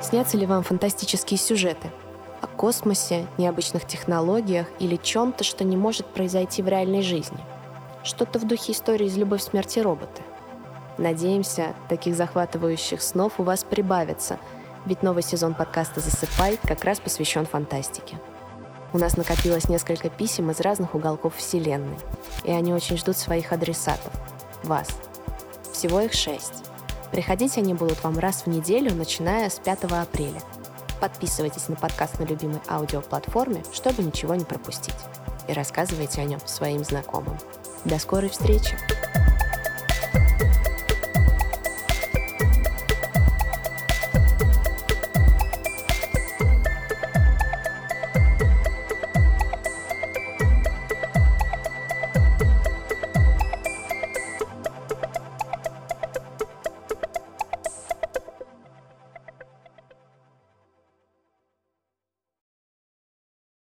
Снятся ли вам фантастические сюжеты? О космосе, необычных технологиях или чем-то, что не может произойти в реальной жизни? Что-то в духе истории из «Любовь, смерти роботы». Надеемся, таких захватывающих снов у вас прибавится, ведь новый сезон подкаста «Засыпай» как раз посвящен фантастике. У нас накопилось несколько писем из разных уголков Вселенной, и они очень ждут своих адресатов – вас. Всего их шесть. Приходить они будут вам раз в неделю, начиная с 5 апреля. Подписывайтесь на подкаст на любимой аудиоплатформе, чтобы ничего не пропустить. И рассказывайте о нем своим знакомым. До скорой встречи!